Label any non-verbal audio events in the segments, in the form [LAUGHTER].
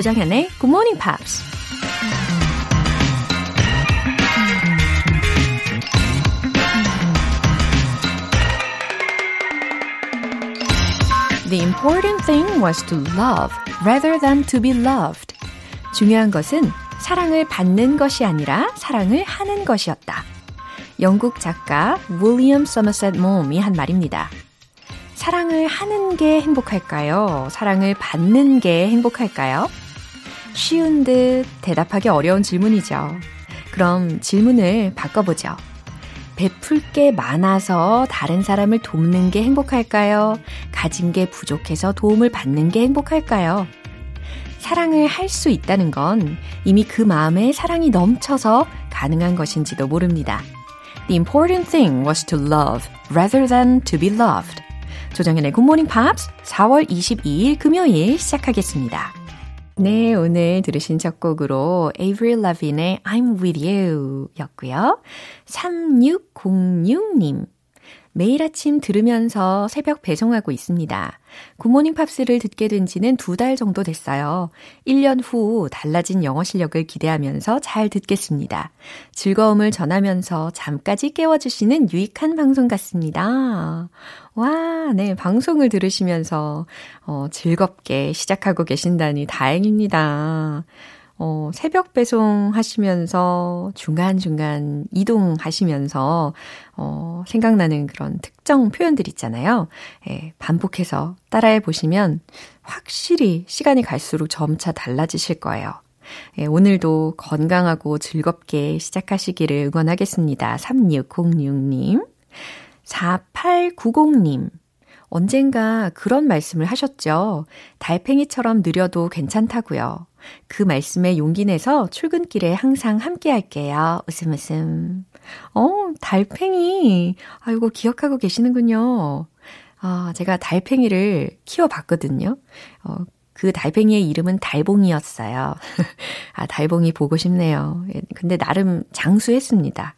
조정현의 Good Morning Pops. The important thing was to love rather than to be loved. 중요한 것은 사랑을 받는 것이 아니라 사랑을 하는 것이었다. 영국 작가 윌리엄 서머셋 몬이 한 말입니다. 사랑을 하는 게 행복할까요? 사랑을 받는 게 행복할까요? 쉬운 듯 대답하기 어려운 질문이죠. 그럼 질문을 바꿔보죠. 베풀 게 많아서 다른 사람을 돕는 게 행복할까요? 가진 게 부족해서 도움을 받는 게 행복할까요? 사랑을 할 수 있다는 건 이미 그 마음에 사랑이 넘쳐서 가능한 것인지도 모릅니다. The important thing was to love rather than to be loved. 조정현의 Good Morning Pops 4월 22일 금요일 시작하겠습니다. 네, 오늘 들으신 첫 곡으로 Avril Lavigne의 I'm With You 였고요. 3606님. 매일 아침 들으면서 새벽 배송하고 있습니다. 굿모닝 팝스를 듣게 된 지는 두 달 정도 됐어요. 1년 후 달라진 영어 실력을 기대하면서 잘 듣겠습니다. 즐거움을 전하면서 잠까지 깨워주시는 유익한 방송 같습니다. 와, 네, 방송을 들으시면서, 어, 즐겁게 시작하고 계신다니 다행입니다. 어, 새벽 배송 하시면서 중간중간 이동하시면서, 어, 생각나는 그런 특정 표현들 있잖아요. 예, 반복해서 따라해 보시면 확실히 시간이 갈수록 점차 달라지실 거예요. 예, 오늘도 건강하고 즐겁게 시작하시기를 응원하겠습니다. 3606님. 4890님. 언젠가 그런 말씀을 하셨죠. 달팽이처럼 느려도 괜찮다고요. 그 말씀에 용기 내서 출근길에 항상 함께 할게요. 웃음 웃음. 어, 달팽이. 아이고, 기억하고 계시는군요. 아, 제가 달팽이를 키워봤거든요. 어, 그 달팽이의 이름은 달봉이었어요. [LAUGHS] 아, 달봉이 보고 싶네요. 예, 근데 나름 장수했습니다.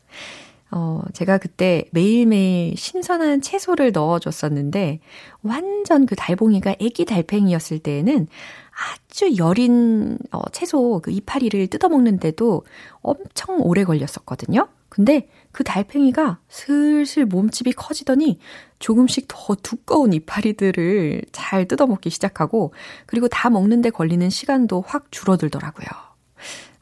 어, 제가 그때 매일매일 신선한 채소를 넣어줬었는데, 완전 그 달봉이가 애기 달팽이였을 때에는 아주 여린 어, 채소 그 이파리를 뜯어먹는데도 엄청 오래 걸렸었거든요. 근데 그 달팽이가 슬슬 몸집이 커지더니 조금씩 더 두꺼운 이파리들을 잘 뜯어먹기 시작하고, 그리고 다 먹는데 걸리는 시간도 확 줄어들더라고요.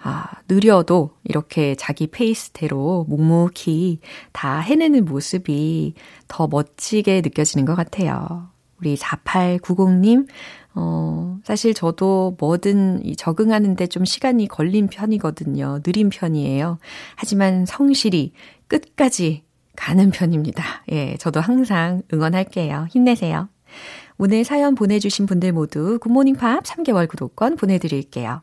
아, 느려도 이렇게 자기 페이스대로 묵묵히 다 해내는 모습이 더 멋지게 느껴지는 것 같아요. 우리 4890님, 어, 사실 저도 뭐든 적응하는데 좀 시간이 걸린 편이거든요. 느린 편이에요. 하지만 성실히 끝까지 가는 편입니다. 예, 저도 항상 응원할게요. 힘내세요. 오늘 사연 보내주신 분들 모두 굿모닝 팝 3개월 구독권 보내드릴게요.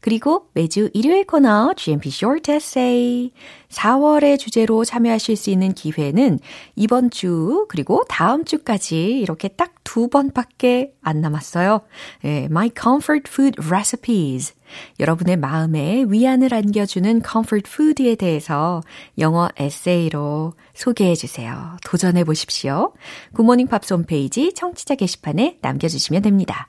그리고 매주 일요일 코너 GMP Short Essay 4월의 주제로 참여하실 수 있는 기회는 이번 주 그리고 다음 주까지 이렇게 딱 두 번밖에 안 남았어요. 네, My Comfort Food Recipes 여러분의 마음에 위안을 안겨주는 comfort food에 대해서 영어 에세이로 소개해 주세요. 도전해 보십시오. Good Morning Pops 홈페이지 청취자 게시판에 남겨주시면 됩니다.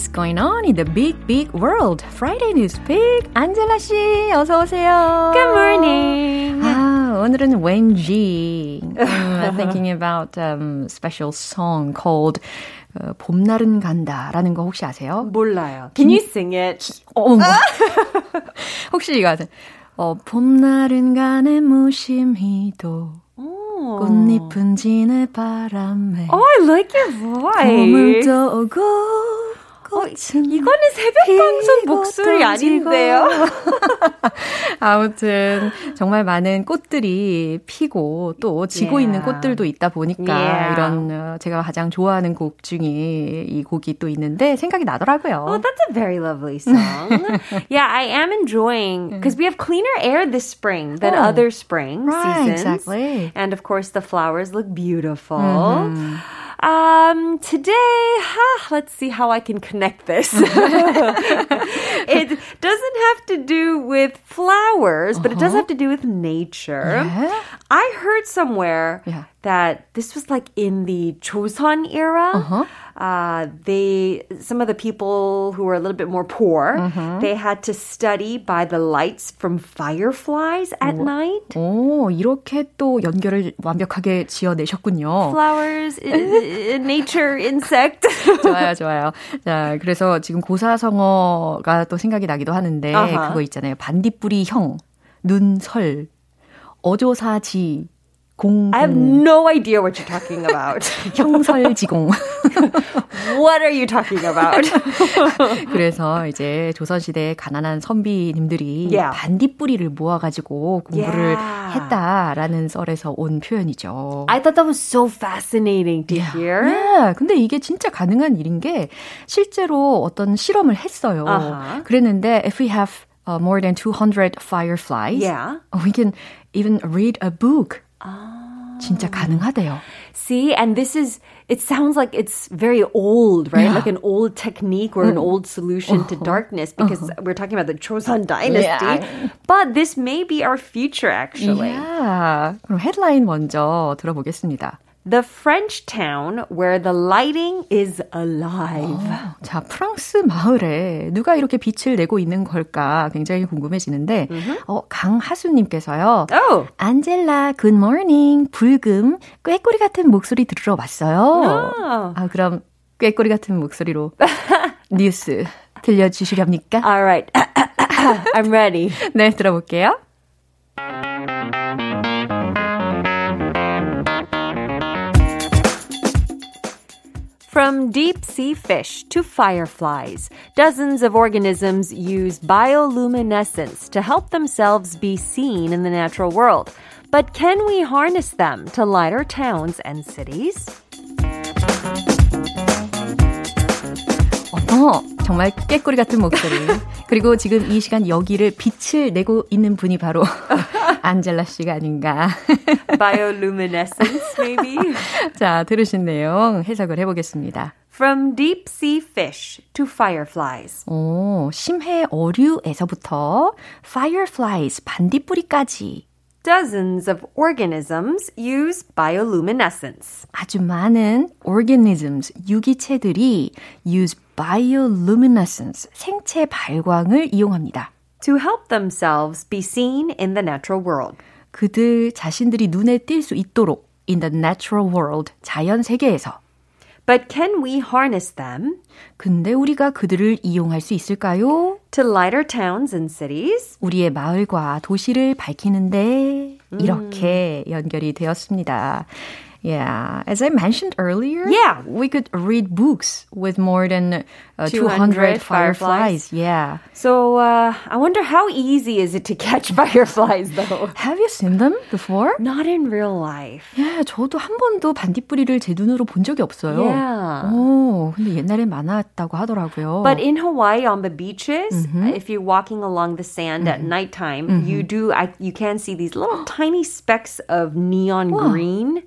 is going on in the big, big world? Friday News Big. 안젤라 씨, 어서 오세요. Good morning. 아, 오늘은 왠지 uh, thinking about um special song called 어, 봄날은 간다라는 거 혹시 아세요? 몰라요. Can you sing it? 어, 뭐. 혹시 이거 아세요? 어, 봄날은 가네 무심히도 꽃잎은 지네 바람에 Oh, I like your 봄을 voice. 떠오고 어, 이거는 새벽 방송 목소리 아닌데요? 아무튼 정말 많은 꽃들이 피고 또 지고 Yeah. 있는 꽃들도 있다 보니까 Yeah. 이런 어, 제가 가장 좋아하는 곡 중에 이 곡이 또 있는데 생각이 나더라고요. Oh, that's a very lovely song. yeah, I am enjoying because we have cleaner air this spring than Oh. other spring Right, seasons. exactly. And of course, the flowers look beautiful. Um, today, huh, let's see how I can connect this. [LAUGHS] it doesn't have to do with flowers, but it does have to do with nature. Yeah? I heard somewhere Yeah. that this was like in the Joseon era. Uh-huh. Uh, they some of the people who were a little bit more poor, Mm-hmm. they had to study by the lights from fireflies at night. 오, 이렇게 또 연결을 완벽하게 지어내셨군요. Flowers, nature, insect. 좋아요, 좋아요. 자, 그래서 지금 고사성어가 또 생각이 나기도 하는데, 아하. 그거 있잖아요. 반딧불이 형, 눈설, 어조사지, 공, I have no idea what you're talking about. 형설지공. what are you talking about? 그래서 이제 조선시대 가난한 선비님들이 Yeah. 반딧불이를 모아가지고 공부를 Yeah. 했다라는 썰에서 온 표현이죠. I thought that was so fascinating to hear. 네, 근데 이게 진짜 가능한 일인 게 실제로 어떤 실험을 했어요. 아하. 그랬는데 if we have uh, more than 200 fireflies, Yeah. we can even read a book. 진짜 가능하대요. See, and this is, it sounds like it's very old, right? Yeah. Like an old technique or an old solution to darkness because we're talking about the Joseon dynasty. But this may be our future, actually. Yeah. 그럼 헤드라인 먼저 들어보겠습니다. The French town where the lighting is alive. 자, 프랑스 마을에 누가 이렇게 빛을 내고 있는 걸까 굉장히 궁금해지는데, 어, 강하수님께서요. Oh. 안젤라, 굿모닝, 불금, 꾀꼬리 같은 목소리 들으러 왔어요. Oh. 아, 그럼 꾀꼬리 같은 목소리로 [LAUGHS] 뉴스 들려주시렵니까? All right. [COUGHS] I'm ready. 네, 들어볼게요. From deep sea fish to fireflies, dozens of organisms use bioluminescence to help themselves be seen in the natural world. But can we harness them to light our towns and cities? 어, 정말 깨꼬리 같은 목소리. 그리고 지금 이 시간 여기를 빛을 내고 있는 분이 바로 [LAUGHS] 안젤라 씨가 아닌가. Bioluminescence, maybe? [LAUGHS] 자, 들으신 내용 해석을 해보겠습니다. From deep sea fish to fireflies. 오, 심해 어류에서부터 fireflies, 반딧불이까지 Dozens of organisms use bioluminescence. 아주 많은 organisms, 유기체들이 use bioluminescence, 생체 발광을 이용합니다. to help themselves be seen in the natural world. 그들 자신들이 눈에 띌 수 있도록 in the natural world, 자연 세계에서. But can we harness them 근데 우리가 그들을 이용할 수 있을까요? to light our towns and cities? 우리의 마을과 도시를 밝히는데 이렇게 연결이 되었습니다. Yeah, as I mentioned earlier, Yeah. we could read books with more than uh, 200 200 fireflies. Yeah. So uh, I wonder how easy is it to catch [LAUGHS] fireflies though? Have you seen them before? Not in real life. 예, 저도 한 번도 반딧불이를 제 눈으로 본 적이 없어요. Yeah. 오, 근데 옛날에 많았다고 하더라고요. But in Hawaii on the beaches, if you're walking along the sand at nighttime, you do I, you can see these little tiny specks of neon green.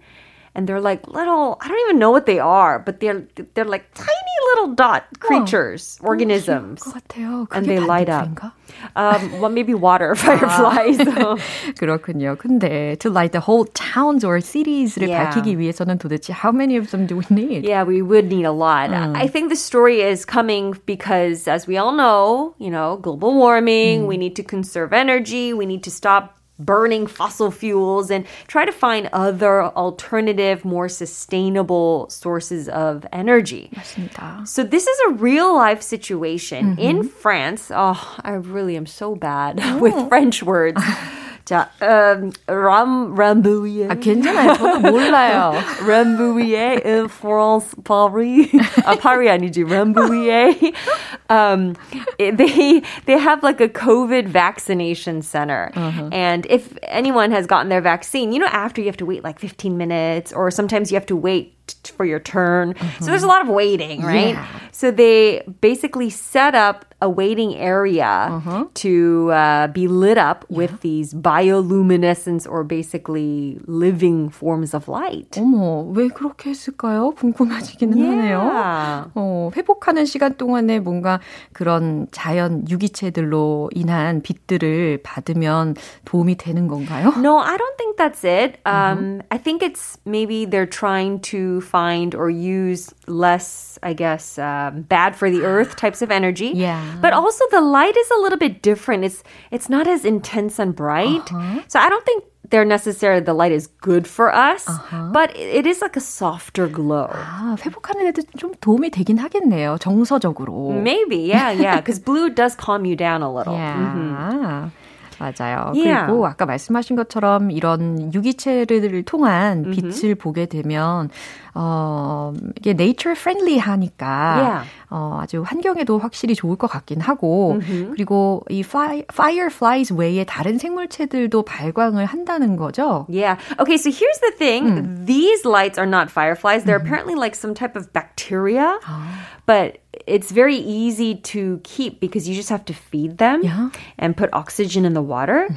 And they're like little I don't even know what they are, but they're they're like tiny little dot creatures, organisms. 것 같아요. And 그게 they light up. 반딧불인가? Um, well, maybe water [LAUGHS] fireflies. [LAUGHS] [LAUGHS] 그렇군요. 근데 to light the whole towns or cities를 Yeah. 밝히기 위해서는 도대체 how many of them do we need? Yeah, we would need a lot. I think the story is coming because, as we all know, you know, global warming, we need to conserve energy, we need to stop burning fossil fuels and try to find other alternative, more sustainable sources of energy. 맞습니다. So this is a real life situation in France. Oh, I really am so bad [LAUGHS] with French words. [LAUGHS] 자, um, 람, 람부이에. 아, 괜찮아요. 저도 몰라요. [LAUGHS] 람부이에 in France, Paris. 아, Paris 아니지, 람부이에. Um, they, they have like a COVID vaccination center. And if anyone has gotten their vaccine, you know, after you have to wait like 15 minutes or sometimes you have to wait t- for your turn. So there's a lot of waiting, right? Yeah. So they basically set up a waiting area to uh, be lit up with these bioluminescence or basically living forms of light. 어머, 왜 그렇게 했을까요? 궁금해지기는 하네요. 어, 회복하는 시간 동안에 뭔가 그런 자연 유기체들로 인한 빛들을 받으면 도움이 되는 건가요? No, I don't think that's it. Um, I think it's maybe they're trying to find or use less, I guess, um, bad for the earth [SIGHS] types of energy. Yeah. But also the light is a little bit different. It's it's not as intense and bright. So I don't think they're necessarily the light is good for us, but it it is like a softer glow. 아, 회복하는 데도 좀 도움이 되긴 하겠네요. 정서적으로. Maybe, yeah, yeah, because blue does calm you down a little. [LAUGHS] Yeah. 맞아요. Yeah. 그리고 아까 말씀하신 것처럼 이런 유기체를 통한 빛을 보게 되면 어 이게 nature friendly 하니까 Yeah. 어 아주 환경에도 확실히 좋을 것 같긴 하고 그리고 이 fly, fireflies 외에 다른 생물체들도 발광을 한다는 거죠. Yeah. Okay, so here's the thing. These lights are not fireflies. They're apparently like some type of bacteria. But it's very easy to keep because you just have to feed them Yeah. and put oxygen in the water.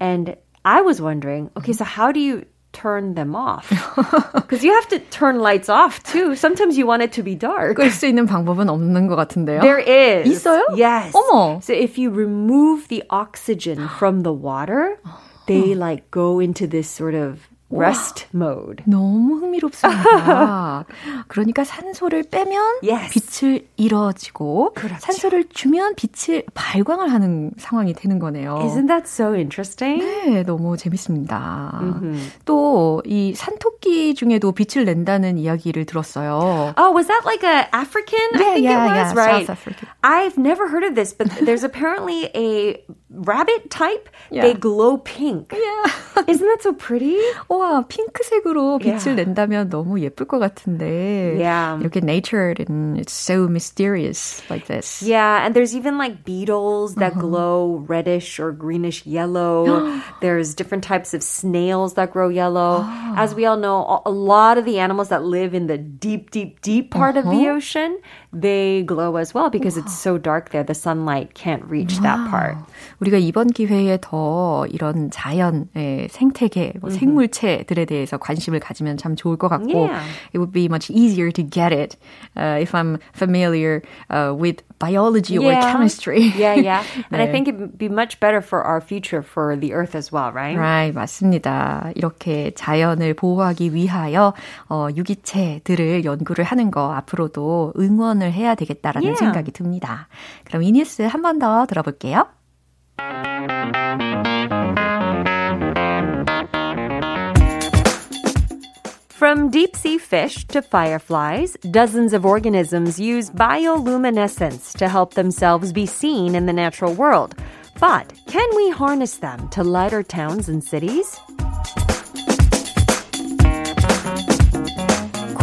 And I was wondering, okay, so how do you turn them off? [LAUGHS] Because you have to turn lights off too. Sometimes you want it to be dark. 끌 수 있는 방법은 없는 것 같은데요. There is. 있어요? Yes. 어머. So if you remove the oxygen from the water, they like [GASPS] go into this sort of rest mode. 너무 흥미롭습니다. [LAUGHS] 그러니까 산소를 빼면 Yes. 빛을 잃어지고 그렇죠. 산소를 주면 빛을 발광을 하는 상황이 되는 거네요. Isn't that so interesting? 네, 너무 재밌습니다. 또 이 산토끼 중에도 빛을 낸다는 이야기를 들었어요. Oh, was that like a African? I Yeah, think yeah, it was, yeah, right? South African. I've never heard of this, but there's [LAUGHS] apparently a rabbit type. They Yeah. glow pink. [LAUGHS] Isn't that so pretty? 와, 핑크색으로 빛을 Yeah. 낸다면 너무 예쁠 것 같은데. Yeah. 이렇게 nature는 it's so mysterious like this. Yeah, and there's even like beetles that glow reddish or greenish yellow. [GASPS] there's different types of snails that grow yellow. As we all know, a- a lot of the animals that live in the deep, deep, deep part of the ocean, they glow as well because it's so dark there. The sunlight can't reach that part. 우리가 이번 기회에 더 이런 자연의 생태계, 뭐 생물체들에 대해서 관심을 가지면 참 좋을 것 같고, Yeah. it would be much easier to get it uh, if I'm familiar uh, with biology or chemistry. yeah, yeah. [LAUGHS] And I 네. think it'd be much better for our future for the earth as well, right? Right, 맞습니다. 이렇게 자연을 보호하기 위하여 어, 유기체들을 연구를 하는 거 앞으로도 응원 을 해야 되겠다라는 Yeah. 생각이 듭니다. 그럼 이 뉴스 한 번 더 들어볼게요. From deep sea fish to fireflies, dozens of organisms use bioluminescence to help themselves be seen in the natural world. But can we harness them to light our towns and cities?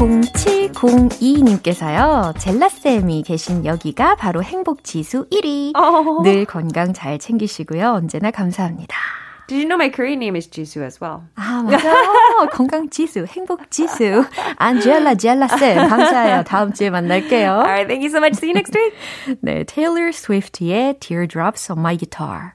0702님께서요, 젤라쌤이 계신 여기가 바로 행복 지수 1위. 어. 늘 건강 잘 챙기시고요. 언제나 감사합니다. Did you know my Korean name is Jisoo as well? 아, 맞아요. 건강 지수, 행복 지수. 안젤라, 젤라쌤. 감사해요. 다음 주에 만날게요. All right, thank you so much. See you next week. 네, Taylor Swift의 Teardrops on My Guitar.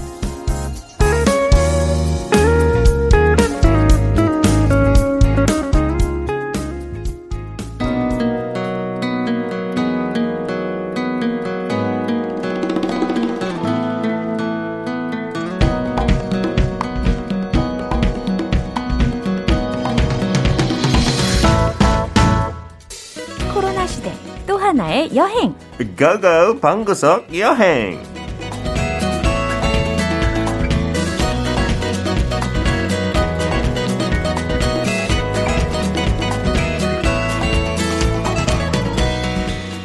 고고 방구석 여행.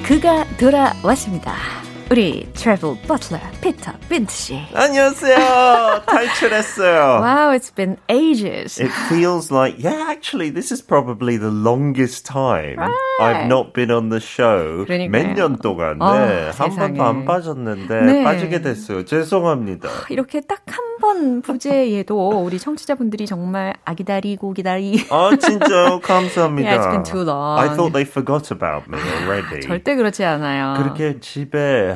그가 돌아왔습니다. 우리 트래블 버틀러 피터 빈트 씨. 안녕하세요. 탈출했어요. Wow, it's been ages. It feels like, yeah, actually, this is probably the longest time Right. I've not been on the show. 몇 년 동안. 어, 네, 한. 번도 안 빠졌는데 네. 빠지게 됐어요. 죄송합니다. 이렇게 딱 한 번 부재에도 우리 청취자분들이 정말 아기다리고 기다리. 아, 진짜요? 감사합니다. Yeah, it's been too long. I thought they forgot about me already. 절대 그렇지 않아요. 그렇게 집에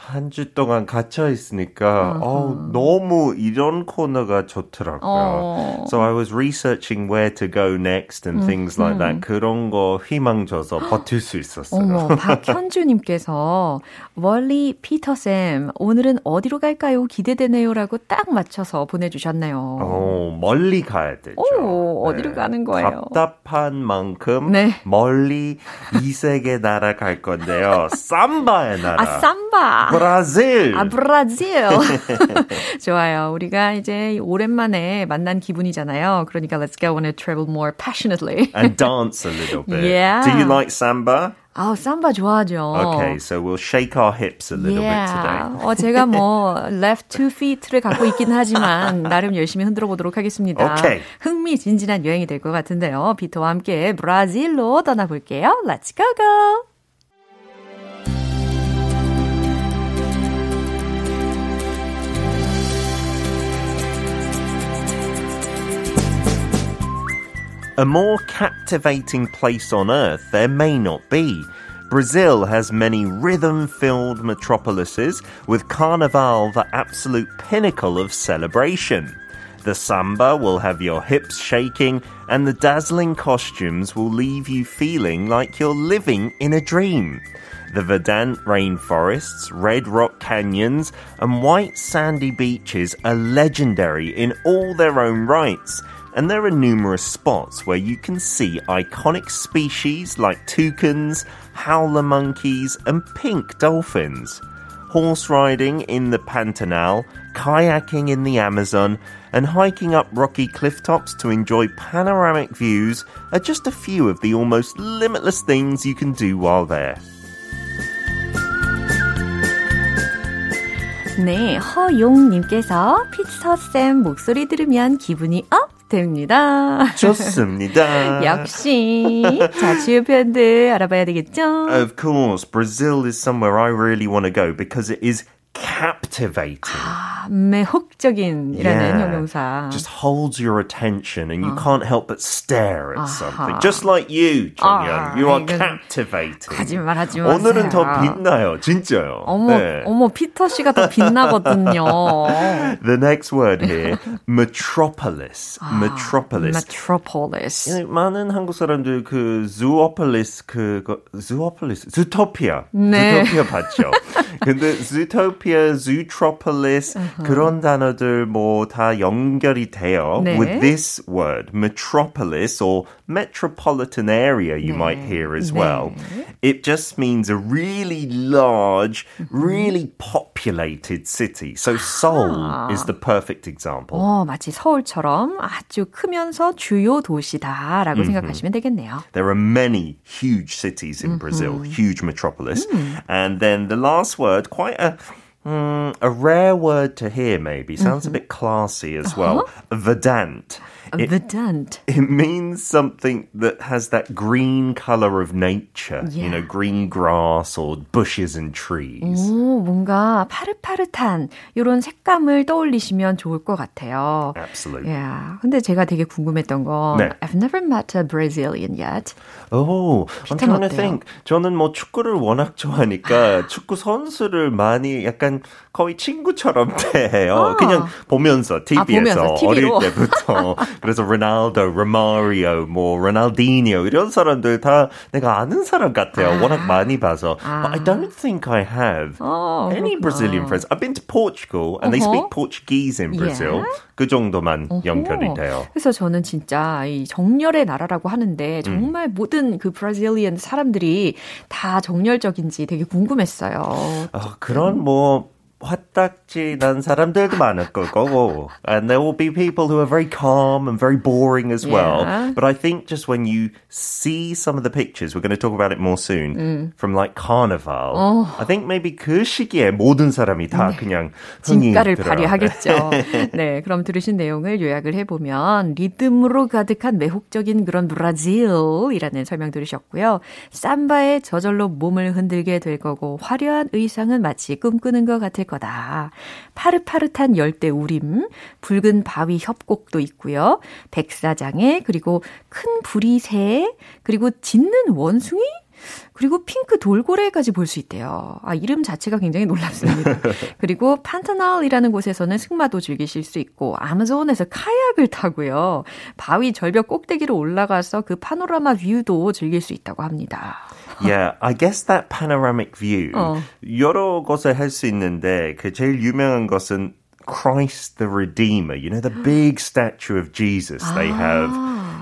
한 주 동안 갇혀 있으니까 어우, 너무 이런 코너가 좋더라고요. 어. So I was researching where to go next and things like that. 그런 거 희망 줘서 버틸 수 있었어요. 어머, [LAUGHS] 박현주님께서 월리 피터쌤 오늘은 어디로 갈까요? 기대되네요라고 딱 맞춰서 보내주셨네요. 어, 멀리 가야 되죠. 오, 어디로 가는 거예요? 답답한 만큼 네. 멀리 이 세계 나라 갈 건데요. [LAUGHS] 삼바의 나라. 아 삼바. 브라질. 아, 브라질. 좋아요. 우리가 이제 오랜만에 만난 기분이잖아요. 그러니까 let's go on a travel more passionately. and dance a little bit. Yeah. Do you like samba? 아우, 삼바 좋아하죠. Okay, so we'll shake our hips a little bit today. 어, 제가 뭐 left two feet를 갖고 있긴 하지만 나름 열심히 흔들어 보도록 하겠습니다. 오케이. 흥미진진한 여행이 될 것 같은데요. 비토와 함께 브라질로 떠나볼게요. Let's go go! A more captivating place on earth there may not be. Brazil has many rhythm filled metropolises, with Carnival the absolute pinnacle of celebration. The samba will have your hips shaking, and the dazzling costumes will leave you feeling like you're living in a dream. The verdant rainforests, red rock canyons, and white sandy beaches are legendary in all their own rights and there are numerous spots where you can see iconic species like toucans, howler monkeys, and pink dolphins. Horse riding in the Pantanal, kayaking in the Amazon, and hiking up rocky cliff tops to enjoy panoramic views are just a few of the almost limitless things you can do while there. 네, 허용님께서 피터쌤 목소리 들으면 기분이 업 됩니다. 좋습니다. [LAUGHS] 역시. 자, 주요 표현들 알아봐야 되겠죠? Of course, Brazil is somewhere I really want to go because it is captivating. 매혹적인이라는 Yeah. 형용사. Just holds your attention and you can't help but stare at something. Just like you, 아, Jung You are 이건 captivating. 거짓말 하지 마세요. 오늘은 더 빛나요, 진짜요. 어머, 네. 어머, 피터 씨가 더 빛나거든요. [LAUGHS] The next word here, metropolis. metropolis. metropolis. 예, 많은 한국 사람들 그 zoopolis 그거 zoopolis zootopia 네. zootopia 봤죠. 근데 zootopia, [LAUGHS] zootropolis 그런 단어들 뭐 다 연결이 돼요 네. with this word metropolis or metropolitan area you might hear as 네. well. It just means a really large, really populated city. So Seoul is the perfect example. 어, 마치 서울처럼 아주 크면서 주요 도시다라고 생각하시면 되겠네요. There are many huge cities in Brazil, huge metropolis. And then the last word, quite a mm, a rare word to hear maybe, sounds a bit classy as well. Verdant. It, Verdant. it means something that has that green color of nature, you know, Yeah. green grass or bushes and trees. 오, 뭔가 파릇파릇한 이런 색감을 떠올리시면 좋을 것 같아요. Absolutely. Yeah. 근데 제가 되게 궁금했던 건 네. I've never met a Brazilian yet. Oh, I'm trying to 어때요? think. 저는 뭐 축구를 워낙 좋아하니까 축구 선수를 많이 약간 거의 친구처럼 대해요. 아. 그냥 보면서 TV에서 아, 보면서, 어릴 때부터 그래서 로날도, 로마리오, 뭐 로날디니오 이런 사람들 다 내가 아는 사람 같아요. 아. 워낙 많이 봐서. 아. But I don't think I have 어, any 그렇구나. Brazilian friends. I've been to Portugal and uh-huh. they speak Portuguese in Brazil. Yeah. 그 정도만 uh-huh. 연결이 돼요. 그래서 저는 진짜 이 정열의 나라라고 하는데 정말 음. 모든 그 브라질리언 사람들이 다 정열적인지 되게 궁금했어요. 어, 그런 뭐 화딱지 난 사람들도 많을 거고. And there will be people who are very calm and very boring as well. Yeah. But I think just when you see some of the pictures, we're going to talk about it more soon, mm. from like Carnival, oh. I think maybe 그 시기에 모든 사람이 다 그냥 진가를 발휘하겠죠. 네, 그럼 들으신 내용을 요약을 해보면 리듬으로 가득한 매혹적인 그런 브라질이라는 설명 들으셨고요. 삼바에 저절로 몸을 흔들게 될 거고 화려한 의상은 마치 꿈꾸는 것 같을 거다. 파릇파릇한 열대 우림, 붉은 바위 협곡도 있고요. 백사장에 그리고 큰 부리새, 그리고 짖는 원숭이? 그리고 핑크 돌고래까지 볼 수 있대요. 아, 이름 자체가 굉장히 놀랍습니다. [LAUGHS] 그리고 판타날이라는 곳에서는 승마도 즐기실 수 있고, 아마존에서 카약을 타고요. 바위 절벽 꼭대기로 올라가서 그 파노라마 뷰도 즐길 수 있다고 합니다. yeah, I guess that panoramic view 어. 여러 곳에 할 수 있는데 그 제일 유명한 것은 Christ the Redeemer. You know the big statue [GASPS] of Jesus they have.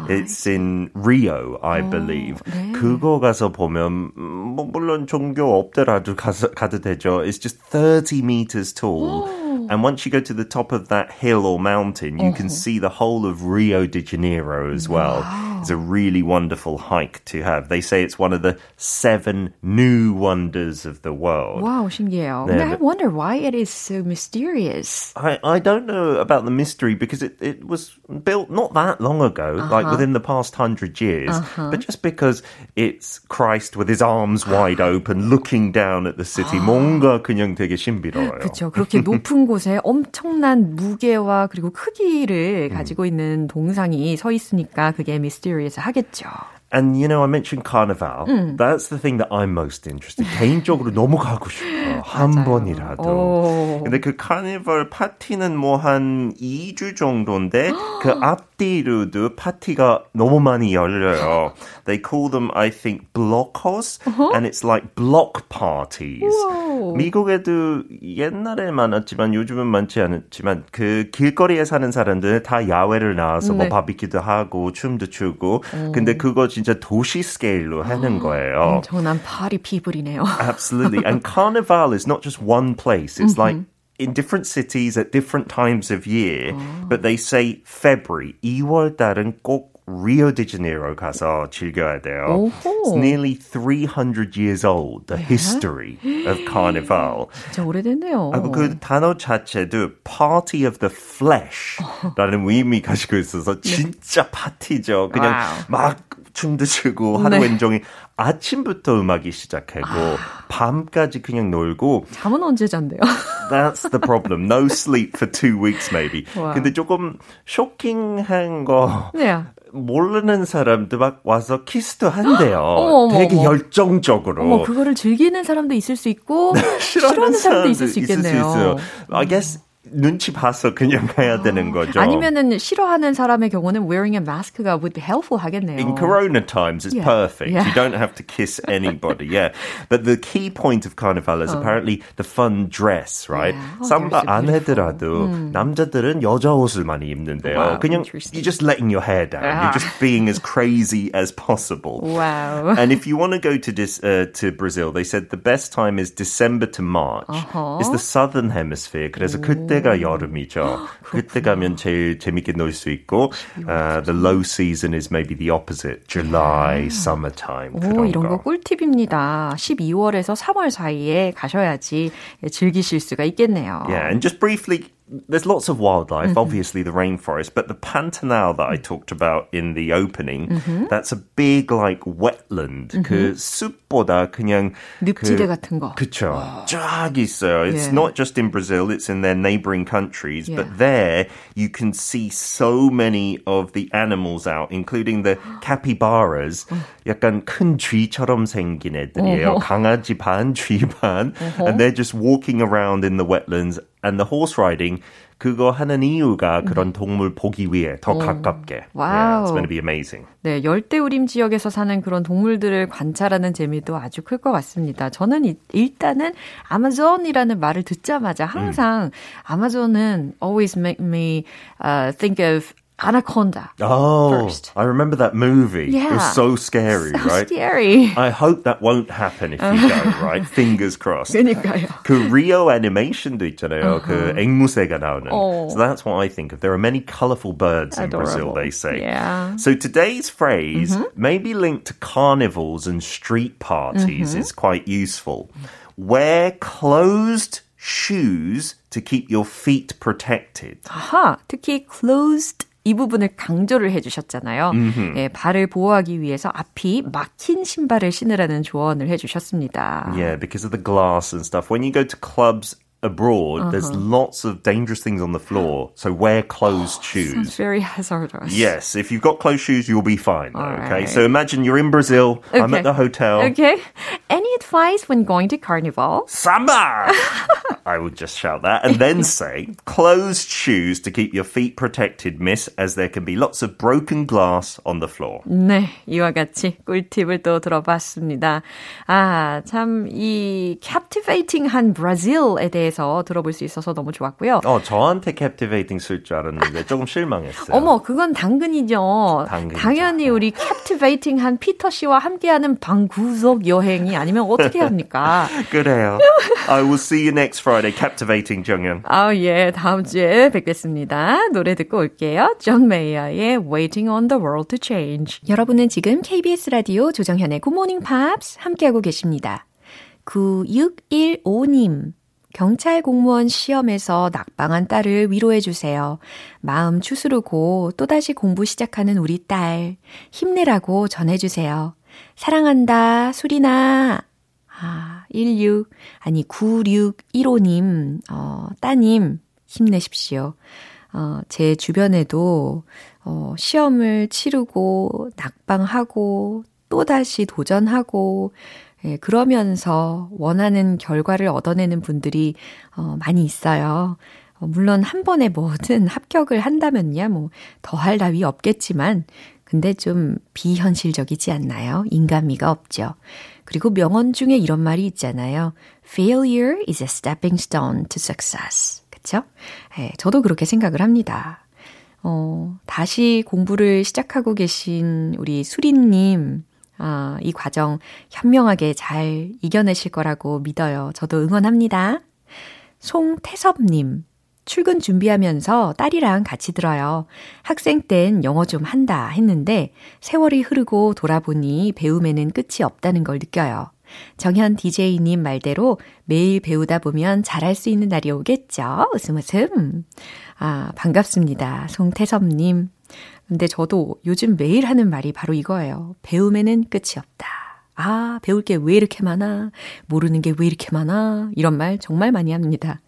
It's in Rio, I believe. 네. 그거 가서 보면 뭐 물론 종교 없더라도 가서 가도 되죠. It's just 30 meters tall. And once you go to the top of that hill or mountain, you uh-huh. can see the whole of Rio de Janeiro as well. Wow. It's a really wonderful hike to have. They say it's one of the seven new wonders of the world. Wow, 신기해요. 네, I wonder why it is so mysterious. I, I don't know about the mystery because it, it was built not that long ago, uh-huh. like within the past hundred years, uh-huh. but just because it's Christ with his arms wide open [GASPS] looking down at the city. 뭔가 그냥 되게 신비로워요. 그렇죠. 그렇게 높은 곳에 엄청난 무게와 그리고 크기를 가지고 있는 동상이 서 있으니까 그게 mysterious 하겠죠. And you know, I mentioned Carnival. 음. That's the thing that I'm most interested. 개인적으로 너무 가고 싶어. 한 번이라도. 오. 근데 그 카니발 파티는 뭐 한 2주 정도인데 그 앞뒤로도 파티가 너무 많이 열려요. They call them, I think, blockos, uh-huh. and it's like block parties. Whoa. 미국에도 옛날에 많았지만 요즘은 많지 않았지만 그 길거리에 사는 사람들 다 야외를 나와서 네. 뭐 바비큐도 하고 춤도 추고. 음. 근데 그거 진짜 도시 스케일로 하는 거예요. 엄청난 파리 피부리네요. [LAUGHS] Absolutely. And Carnival is not just one place. It's like in different cities at different times of year. But they say February, 2월 달은 꼭 Rio de Janeiro 가서 즐겨야 돼요. It's nearly 300 years old, the history of Carnival. [GASPS] 진짜 오래됐네요. 아, 그 단어 자체도 Party of the Flesh라는 의미 가지고 있어서 진짜 파티죠. 그냥 막 춤도 추고 하루 네. 왼종일 아침부터 음악이 시작하고 아. 밤까지 그냥 놀고 잠은 언제 잔대요? [LAUGHS] That's the problem. No sleep for two weeks maybe. 와. 근데 조금 쇼킹한 거 네. 모르는 사람도 막 와서 키스도 한대요. [GASPS] 어머, 되게 어머. 열정적으로. 어머, 그거를 즐기는 사람도 있을 수 있고 [LAUGHS] 싫어하는 사람도 있을 수 있겠네요. 있을 수 있어요. I guess 눈치 봐서 그냥 가야 되는 거죠. 아니면은 싫어하는 사람의 경우는 wearing a mask가 would be helpful 하겠네요. In Corona times, it's yeah. perfect. Yeah. You don't have to kiss anybody. Yeah, but the key point of Carnival is 어. apparently the fun dress, right? Yeah. Oh, 삼바 안 해더라도 음. 남자들은 여자 옷을 많이 입는데요. Wow, 그냥 you're just letting your hair down. Ah. You're just being as [LAUGHS] crazy as possible. Wow. And if you want to go to this uh, to Brazil, they said the best time is December to March. Uh-huh. It's the southern hemisphere. 그래서 그때 그때가 여름이죠. 그때 가면 제일 재밌게 놀 수 있고, uh, the low season is maybe the opposite, July, summertime. 오, 이런 거. 거 꿀팁입니다. 12월에서 3월 사이에 가셔야지 즐기실 수가 있겠네요. Yeah, and just briefly there's lots of wildlife, mm-hmm. obviously the rainforest, but the Pantanal that I talked about in the opening, mm-hmm. that's a big like wetland. Mm-hmm. 그 숲보다 그냥 늪지대 그, 같은 거. 그쵸. 쫙 있어요. It's yeah. not just in Brazil, it's in their neighboring countries, yeah. but there you can see so many of the animals out, including the [GASPS] capybaras. 약간 큰 쥐처럼 생긴 애들이에요. 강아지 반, 쥐 반. And they're just walking around in the wetlands and the horse riding 그거 하는 이유가 그런 동물 보기 위해 더 가깝게. 와우. Yeah, it's going to be amazing. 네, 열대우림 지역에서 사는 그런 동물들을 관찰하는 재미도 아주 클 것 같습니다. 저는 이, 일단은 아마존이라는 말을 듣자마자 항상 음. 아마존은 always make me uh, think of Anaconda. Oh, first. I remember that movie. Yeah. It was so scary, so right? scary. I hope that won't happen if you go, [LAUGHS] right? Fingers crossed. 그러니까요. 그 Rio animation도 있잖아요. Uh-huh. 그 앵무새가 나오는. Oh. So that's what I think of. There are many colorful birds in Adorable. Brazil, they say. Yeah. So today's phrase, mm-hmm. maybe linked to carnivals and street parties, mm-hmm. is quite useful. Wear closed shoes to keep your feet protected. 아하, 특히 closed 이 부분을 강조를 해주셨잖아요. 예, 발을 보호하기 위해서 앞이 막힌 신발을 신으라는 조언을 해주셨습니다. Yeah, because of the glass and stuff. When you go to clubs abroad, uh-huh. there's lots of dangerous things on the floor. So wear closed [GASPS] shoes. Sounds very hazardous. Yes, if you've got closed shoes, you'll be fine. Though, okay, so imagine you're in Brazil. Okay. I'm at the hotel. Okay. [LAUGHS] Any advice when going to carnival? Samba. [LAUGHS] I would just shout that and then say [LAUGHS] closed shoes to keep your feet protected, miss, as there can be lots of broken glass on the floor. 네, 이와 같이 꿀팁을 또 들어봤습니다. 아, 참 이 captivating한 브라질에 대해 대해서 들어볼 수 있어서 너무 좋았고요. 어, 저한테 captivating 쓸 줄 알았는데 조금 실망했어요. 어머, 그건 당근이죠. 당근이죠. 당연히 우리 captivating한 피터 씨와 함께하는 방구석 여행이 아니면 어떻게 합니까? [LAUGHS] 그래요. I will see you next Friday. Captivating 정연. 아, 예. 다음 주에 뵙겠습니다. 노래 듣고 올게요. 존 메이어의 Waiting on the World to Change. 여러분은 지금 KBS 라디오 조정현의 Good Morning Pops 함께하고 계십니다. 9615님. 경찰 공무원 시험에서 낙방한 딸을 위로해 주세요. 마음 추스르고 또다시 공부 시작하는 우리 딸. 힘내라고 전해 주세요. 사랑한다, 수리나. 아, 16, 아니, 9615님, 어, 따님, 힘내십시오. 어, 제 주변에도, 어, 시험을 치르고, 낙방하고, 또다시 도전하고, 예, 그러면서 원하는 결과를 얻어내는 분들이 어, 많이 있어요. 어, 물론 한 번에 뭐든 [LAUGHS] 합격을 한다면야 뭐 더할 나위 없겠지만 근데 좀 비현실적이지 않나요? 인간미가 없죠. 그리고 명언 중에 이런 말이 있잖아요. Failure is a stepping stone to success. 그쵸? 예, 저도 그렇게 생각을 합니다. 어, 다시 공부를 시작하고 계신 우리 수리님, 아, 이 과정 현명하게 잘 이겨내실 거라고 믿어요. 저도 응원합니다. 송태섭님, 출근 준비하면서 딸이랑 같이 들어요. 학생 땐 영어 좀 한다 했는데 세월이 흐르고 돌아보니 배움에는 끝이 없다는 걸 느껴요. 정현 DJ님 말대로 매일 배우다 보면 잘할 수 있는 날이 오겠죠? 웃음 웃음. 아, 반갑습니다. 송태섭님. 근데 저도 요즘 매일 하는 말이 바로 이거예요. 배움에는 끝이 없다. 아, 배울 게 왜 이렇게 많아? 모르는 게 왜 이렇게 많아? 이런 말 정말 많이 합니다.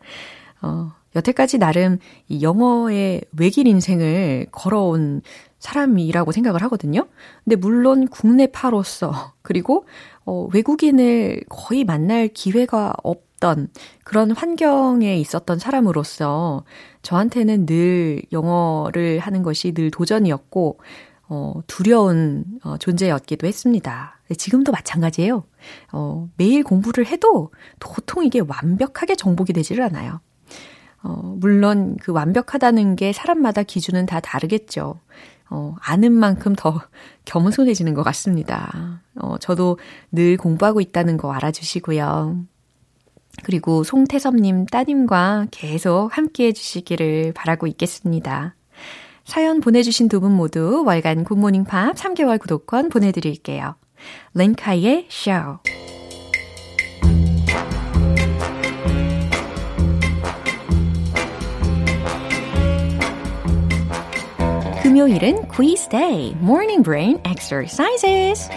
어, 여태까지 나름 이 영어의 외길 인생을 걸어온 사람이라고 생각을 하거든요. 근데 물론 국내파로서 [LAUGHS] 그리고 어, 외국인을 거의 만날 기회가 없 던 그런 환경에 있었던 사람으로서 저한테는 늘 영어를 하는 것이 늘 도전이었고 어, 두려운 어, 존재였기도 했습니다. 지금도 마찬가지예요. 어, 매일 공부를 해도 도통 이게 완벽하게 정복이 되지를 않아요. 어, 물론 그 완벽하다는 게 사람마다 기준은 다 다르겠죠. 어, 아는 만큼 더 [LAUGHS] 겸손해지는 것 같습니다. 어, 저도 늘 공부하고 있다는 거 알아주시고요. 그리고 송태섭님 따님과 계속 함께 해주시기를 바라고 있겠습니다. 사연 보내주신 두 분 모두 월간 굿모닝 팝 3개월 구독권 보내드릴게요. 랭카이의 쇼. 금요일은 quiz day, morning brain exercises.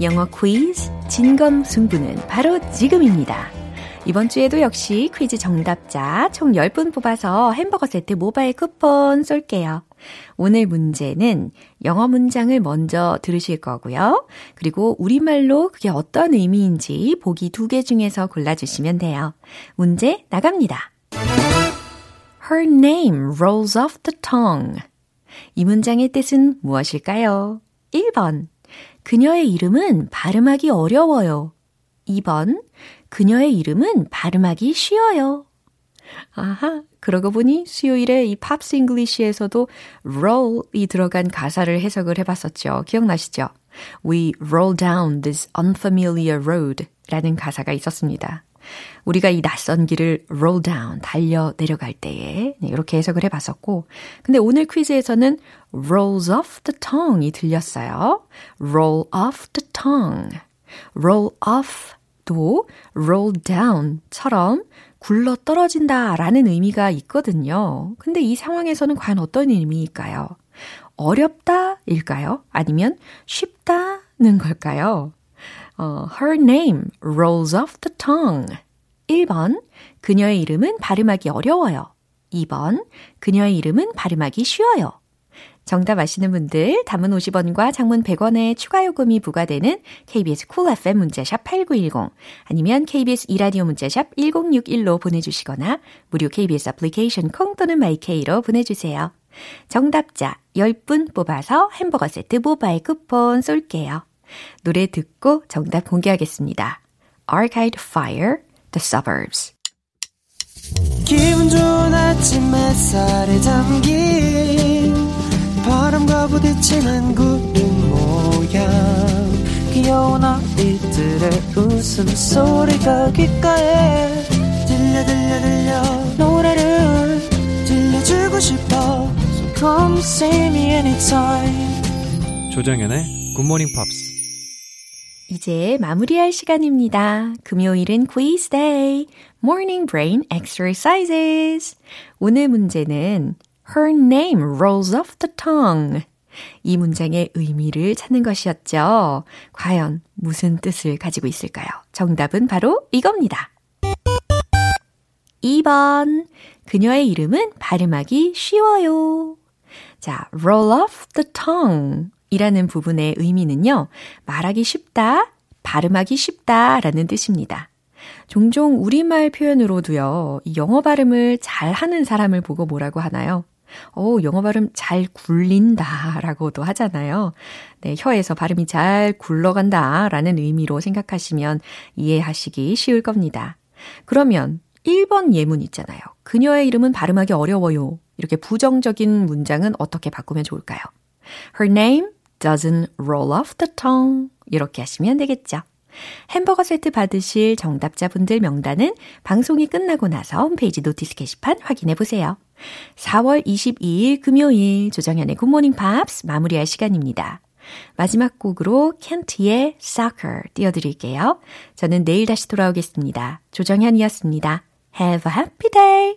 영어 퀴즈 진검 승부는 바로 지금입니다. 이번 주에도 역시 퀴즈 정답자 총 10분 뽑아서 햄버거 세트 모바일 쿠폰 쏠게요. 오늘 문제는 영어 문장을 먼저 들으실 거고요. 그리고 우리말로 그게 어떤 의미인지 보기 두 개 중에서 골라주시면 돼요. 문제 나갑니다. Her name rolls off the tongue. 이 문장의 뜻은 무엇일까요? 1번. 그녀의 이름은 발음하기 어려워요. 2번. 그녀의 이름은 발음하기 쉬워요. 아하, 그러고 보니 수요일에 이 Pops English에서도 roll이 들어간 가사를 해석을 해봤었죠. 기억나시죠? We roll down this unfamiliar road 라는 가사가 있었습니다. 우리가 이 낯선 길을 roll down, 달려 내려갈 때에 네, 이렇게 해석을 해봤었고 근데 오늘 퀴즈에서는 rolls off the tongue이 들렸어요. roll off the tongue. roll off 도 roll down처럼 굴러 떨어진다 라는 의미가 있거든요. 근데 이 상황에서는 과연 어떤 의미일까요? 어렵다 일까요? 아니면 쉽다는 걸까요? 어, her name rolls off the tongue. 1번, 그녀의 이름은 발음하기 어려워요. 2번, 그녀의 이름은 발음하기 쉬워요. 정답 아시는 분들 단문 50원과 장문 100원의 추가 요금이 부과되는 KBS Cool Cool FM 문자샵 8910 아니면 KBS 이라디오 문자샵 1061로 보내주시거나 무료 KBS 애플리케이션 콩 또는 My K로 보내주세요. 정답자 10분 뽑아서 햄버거 세트 모바일 쿠폰 쏠게요. 노래 듣고 정답 공개하겠습니다. Arcade Fire, The Suburbs. 기분 좋은 아침 햇살에 담긴 바람과 부딪히는 구름 모양. 귀여운 아이들의 웃음소리가 귓가에 들려 들려 들려. 노래를 들려주고 싶어. So come see me anytime. 조정연의 굿모닝 팝스 이제 마무리할 시간입니다. 금요일은 quiz day, morning brain exercises. 오늘 문제는 Her name rolls off the tongue. 이 문장의 의미를 찾는 것이었죠. 과연 무슨 뜻을 가지고 있을까요? 정답은 바로 이겁니다. 2번. 그녀의 이름은 발음하기 쉬워요. 자, roll off the tongue 이라는 부분의 의미는요, 말하기 쉽다, 발음하기 쉽다 라는 뜻입니다. 종종 우리말 표현으로도요, 영어 발음을 잘 하는 사람을 보고 뭐라고 하나요? 어, 영어 발음 잘 굴린다 라고도 하잖아요. 네, 혀에서 발음이 잘 굴러간다 라는 의미로 생각하시면 이해하시기 쉬울 겁니다. 그러면 1번 예문 있잖아요. 그녀의 이름은 발음하기 어려워요. 이렇게 부정적인 문장은 어떻게 바꾸면 좋을까요? Her name doesn't roll off the tongue. 이렇게 하시면 되겠죠. 햄버거 세트 받으실 정답자분들 명단은 방송이 끝나고 나서 홈페이지 notice 게시판 확인해 보세요. 4월 22일 금요일 조정현의 Good Morning Pops 마무리할 시간입니다. 마지막 곡으로 켄트의 Soccer 띄워드릴게요. 저는 내일 다시 돌아오겠습니다. 조정현이었습니다. Have a happy day!